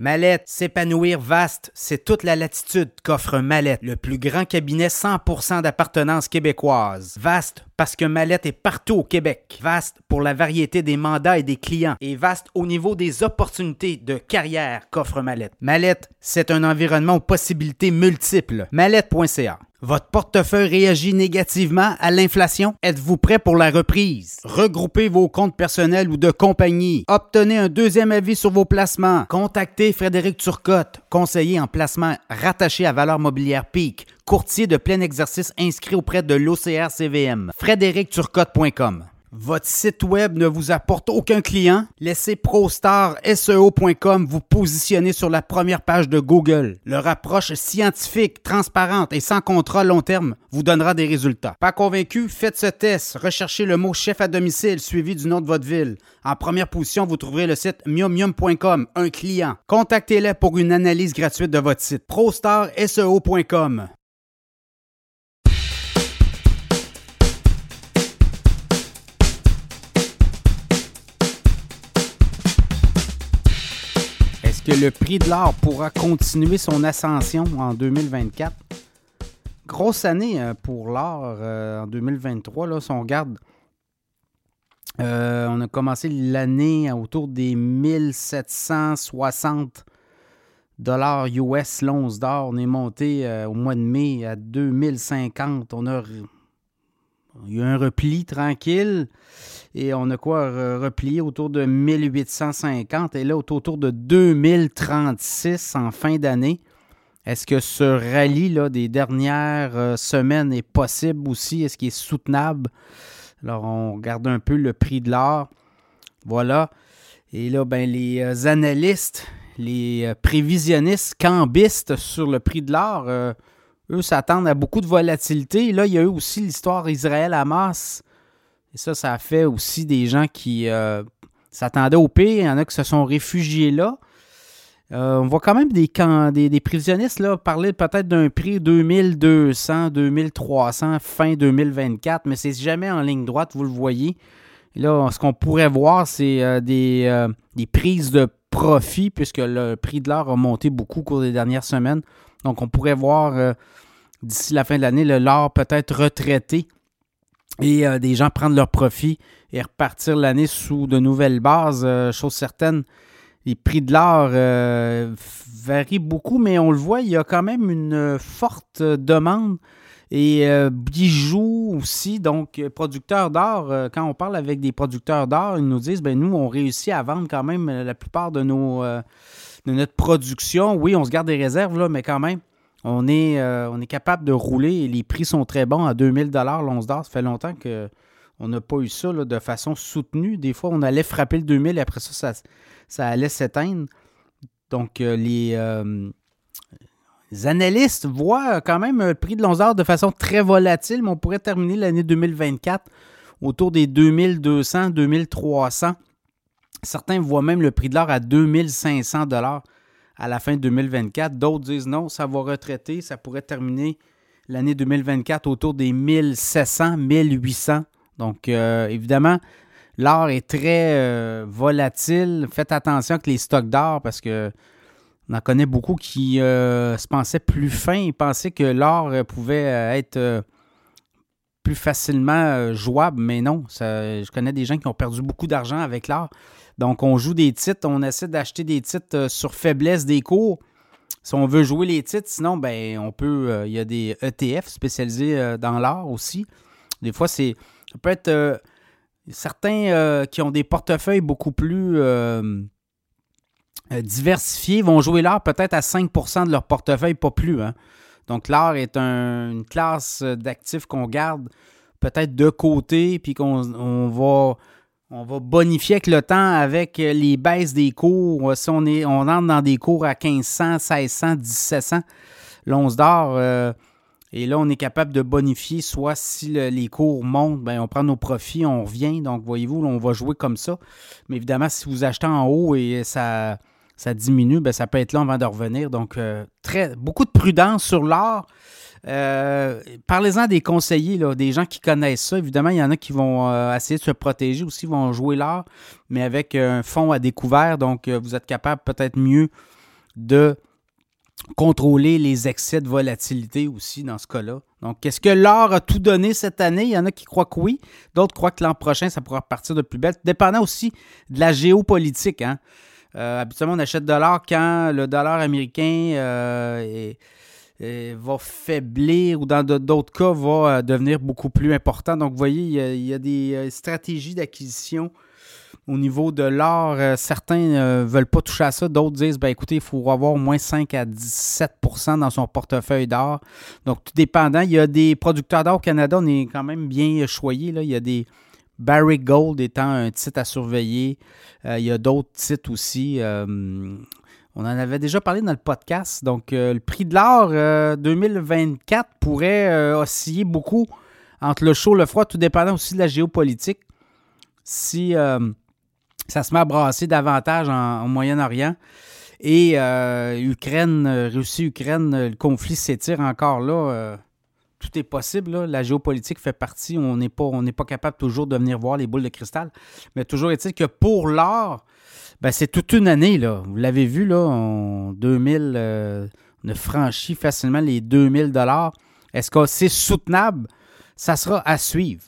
Mallette, s'épanouir vaste, c'est toute la latitude qu'offre Mallette, le plus grand cabinet 100% d'appartenance québécoise. Vaste parce que Mallette est partout au Québec. Vaste pour la variété des mandats et des clients. Et vaste au niveau des opportunités de carrière qu'offre Mallette. Mallette, c'est un environnement aux possibilités multiples. Mallette.ca votre portefeuille réagit négativement à l'inflation? Êtes-vous prêt pour la reprise? Regroupez vos comptes personnels ou de compagnie. Obtenez un deuxième avis sur vos placements. Contactez Frédéric Turcotte, conseiller en placement rattaché à Valeur Mobilière Peak, courtier de plein exercice inscrit auprès de l'OCR CVM. FrédéricTurcotte.com votre site web ne vous apporte aucun client? Laissez ProStarSEO.com vous positionner sur la première page de Google. Leur approche scientifique, transparente et sans contrat long terme vous donnera des résultats. Pas convaincu? Faites ce test. Recherchez le mot chef à domicile suivi du nom de votre ville. En première position, vous trouverez le site miumium.com, un client. Contactez-les pour une analyse gratuite de votre site. ProStarSEO.com que le prix de l'or pourra continuer son ascension en 2024. Grosse année euh, pour l'or euh, en 2023. Là, si on regarde, euh, on a commencé l'année autour des 1760 dollars US l'once d'or. On est monté au mois de mai à 2050. On a, il y a un repli tranquille. Et on a quoi replié autour de 1850 et là autour de 2036 en fin d'année. Est-ce que ce rallye là, des dernières euh, semaines est possible aussi? Est-ce qu'il est soutenable? Alors, on regarde un peu le prix de l'or. Voilà. Et là, ben, les euh, analystes, les euh, prévisionnistes, cambistes sur le prix de l'or, eux s'attendent à beaucoup de volatilité. là, il y a eu aussi l'histoire Israël-Hamas et ça, ça a fait aussi des gens qui euh, s'attendaient au pire. Il y en a qui se sont réfugiés là. Euh, on voit quand même des, des, des prévisionnistes là, parler peut-être d'un prix 2200, 2300 fin 2024, mais c'est jamais en ligne droite, vous le voyez. là, ce qu'on pourrait voir, c'est euh, des, des, prises de profit, puisque le prix de l'or a monté beaucoup au cours des dernières semaines. Donc, on pourrait voir d'ici la fin de l'année le l'or peut-être retraité et euh, des gens prendre leur profit et repartir l'année sous de nouvelles bases. Euh, chose certaine, les prix de l'or euh, varient beaucoup, mais on le voit, il y a quand même une forte demande. Et bijoux aussi, donc producteurs d'or, quand on parle avec des producteurs d'or, ils nous disent, ben nous, on réussit à vendre quand même la plupart de, nos, notre production. Oui, on se garde des réserves, là, mais quand même, on est, euh, on est capable de rouler et les prix sont très bons à 2000 l'once d'or. Ça fait longtemps qu'on n'a pas eu ça de façon soutenue. Des fois, on allait frapper le 2000 et après ça, ça, allait s'éteindre. Donc, euh, euh, les, analystes voient quand même le prix de l'once d'or de façon très volatile, mais on pourrait terminer l'année 2024 autour des 2200, 2300. Certains voient même le prix de l'or à 2500 à la fin 2024. D'autres disent non, ça va retraiter, ça pourrait terminer l'année 2024 autour des 1700, 1800. Donc, euh, évidemment, l'or est très euh, volatile. Faites attention avec les stocks d'or parce que on en connaît beaucoup qui euh, se pensaient plus fins et pensaient que l'or pouvait être plus facilement jouable, mais non. je connais des gens qui ont perdu beaucoup d'argent avec l'or. Donc, on joue des titres, on essaie d'acheter des titres euh, sur faiblesse des cours. Si on veut jouer les titres, sinon, ben, on peut. Euh, il y a des ETF spécialisés euh, dans l'art aussi. Des fois, c'est. Peut être. certains qui ont des portefeuilles beaucoup plus diversifiés vont jouer l'art peut-être à 5% de leur portefeuille, pas plus. Hein. Donc, l'art est une classe d'actifs qu'on garde peut-être de côté, puis qu'on va on va bonifier avec le temps avec les baisses des cours. Si on, est, on entre dans des cours à 1500, 1600, 1700, l'once d'or, euh, et là, on est capable de bonifier, soit si les cours montent, ben, on prend nos profits, on revient. Donc, voyez-vous, on va jouer comme ça. Mais évidemment, si vous achetez en haut et ça, ça diminue, ben, ça peut être long avant de revenir. Donc, euh, très, beaucoup de prudence sur l'or. Euh, parlez-en des conseillers, des gens qui connaissent ça. Évidemment, il y en a qui vont euh, essayer de se protéger aussi, vont jouer l'art, mais avec un fond à découvert. Donc, vous êtes capable peut-être mieux de contrôler les excès de volatilité aussi dans ce cas-là. Donc, est-ce que l'or a tout donné cette année? Il y en a qui croient que oui. D'autres croient que l'an prochain, ça pourra repartir de plus belle. Dépendant aussi de la géopolitique. Hein? Euh, habituellement, on achète de l'or quand le dollar américain euh, va faiblir ou dans d'autres cas va euh, devenir beaucoup plus important. Donc, vous voyez, il y a des stratégies d'acquisition au niveau de l'or, certains ne veulent pas toucher à ça. D'autres disent, ben écoutez, il faut avoir au moins 5 à 17% dans son portefeuille d'or. Donc, tout dépendant. Il y a des producteurs d'or au Canada, on est quand même bien choyés. Là. Il y a des Barrick Gold étant un titre à surveiller. Euh, il y a d'autres titres aussi. on en avait déjà parlé dans le podcast. Donc, le prix de l'or 2024 pourrait osciller beaucoup entre le chaud et le froid, tout dépendant aussi de la géopolitique. Si ça se met à brasser davantage en, Moyen-Orient. Et euh, Ukraine, Russie-Ukraine, le conflit s'étire encore là. Tout est possible. La géopolitique fait partie. On n'est pas, capable toujours de venir voir les boules de cristal. Mais toujours est-il que pour l'or, ben, c'est toute une année. Là. Vous l'avez vu, là, en 2000, euh, on a franchi facilement les 2000 dollars. Est-ce que c'est soutenable? Ça sera à suivre.